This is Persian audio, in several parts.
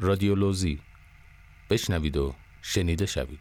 رادیولوژی بشنوید و شنیده شوید.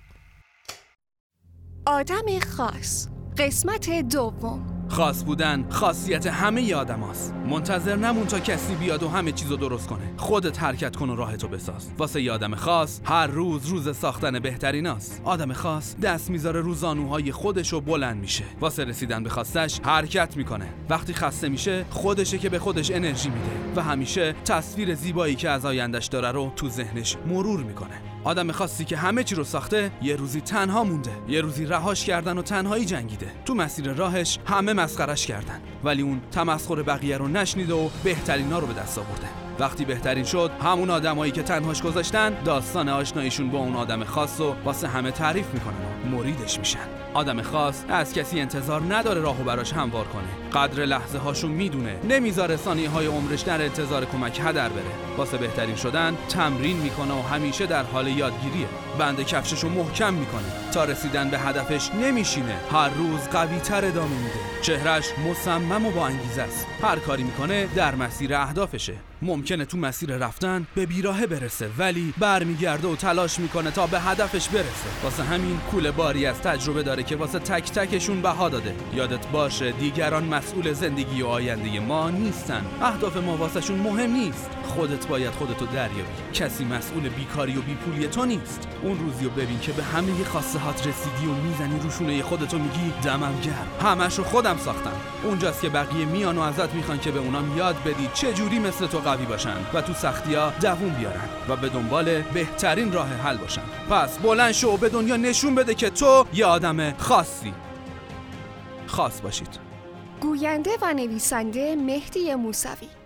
آدم خاص. قسمت دوم. خاص بودن خاصیت همه آدم هست. منتظر نمون تا کسی بیاد و همه چیزو درست کنه. خودت حرکت کن و راهتو بساز. واسه ی آدم خاص هر روز روز ساختن بهترین است آدم خاص دست می‌ذاره رو زانوهای خودش و بلند میشه. واسه رسیدن به خواستش حرکت می‌کنه. وقتی خسته میشه خودشه که به خودش انرژی میده. و همیشه تصویر زیبایی که از آیندش داره رو تو ذهنش مرور می‌کنه. آدم خاصی که همه چی رو ساخته یه روزی تنها مونده. یه روزی رهاش کردن و تنهایی جنگیده. تو مسیر راهش همه مسخرش کردن. ولی اون تمسخر بقیه رو نشنیده و بهترینا رو به دست آورده. وقتی بهترین شد همون آدمایی که تنهاش گذاشتن داستان آشناییشون با اون آدم خاص و واسه همه تعریف می‌کنن و مریدش میشن. آدم خاص از کسی انتظار نداره راهو براش هموار کنه. قدر لحظه هاشو می‌دونه. نمی‌ذاره ثانیه های عمرش در انتظار کمک هدر بره. واسه بهترین شدن تمرین می‌کنه و همیشه در حال یادگیریه. بند کفششو محکم می‌کنه. تا رسیدن به هدفش نمیشینه. هر روز قوی تر ادامه میده. چهرش مصمم و با انگیزه است. هر کاری می‌کنه در مسیر اهدافشه. ممکنه تو مسیر رفتن به بیراهه برسه ولی برمیگرده و تلاش می‌کنه تا به هدفش برسه. واسه همین کوله باری از تجربه داره که واسه تک تکشون بها داده. یادت باشه دیگران مسئول زندگی و آینده ما نیستن. اهداف ما واسهشون مهم نیست. خودت باید خودتو دریابی. کسی مسئول بیکاری و بیپولی تو نیست. اون روزی رو ببین که به همه خواسته هات رسیدی و می‌زنی روشونه خودتو میگی دمم گرم. همشو خودم ساختم. اونجاست که بقیه میان و ازت می‌خوان که به اونام یاد بدی چه جوری مثل تو قوی باشن و تو سختیا دووم بیارن و به دنبال بهترین راه حل باشن. پس بلند شو و به دنیا نشون بده که تو یه آدم خاصی. خاص باشید. گوینده و نویسنده مهدی موسوی.